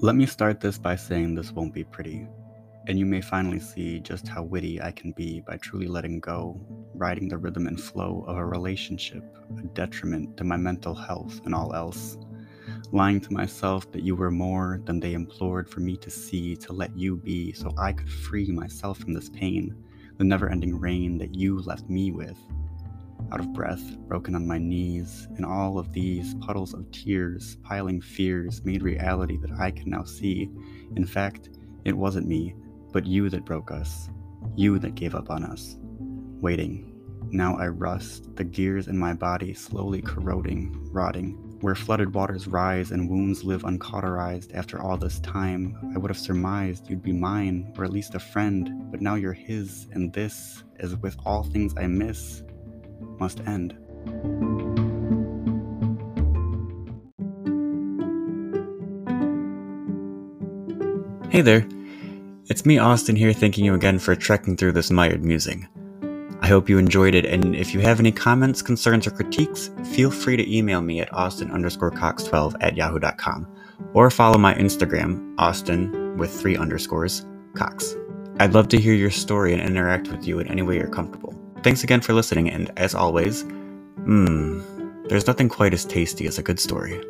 Let me start this by saying this won't be pretty, and you may finally see just how witty I can be by truly letting go, riding the rhythm and flow of a relationship, a detriment to my mental health and all else. Lying to myself that you were more than they implored for me to see, to let you be, so I could free myself from this pain, the never ending rain that you left me with out of breath, broken on my knees, and all of these puddles of tears, piling fears, made reality that I can now see. In fact, it wasn't me, but you that broke us, you that gave up on us. Waiting. Now I rust, the gears in my body slowly corroding, rotting. Where flooded waters rise and wounds live uncauterized after all this time, I would have surmised you'd be mine, or at least a friend, but now you're his, and this, as with all things I miss, must end. Hey there, it's me, Austin, here, thanking you again for trekking through this mired musing. I hope you enjoyed it, and if you have any comments, concerns, or critiques, feel free to email me at austin underscore cox12 at yahoo.com or follow my Instagram, austin with three underscores, cox. I'd love to hear your story and interact with you in any way you're comfortable. Thanks again for listening, and as always, mmm, there's nothing quite as tasty as a good story.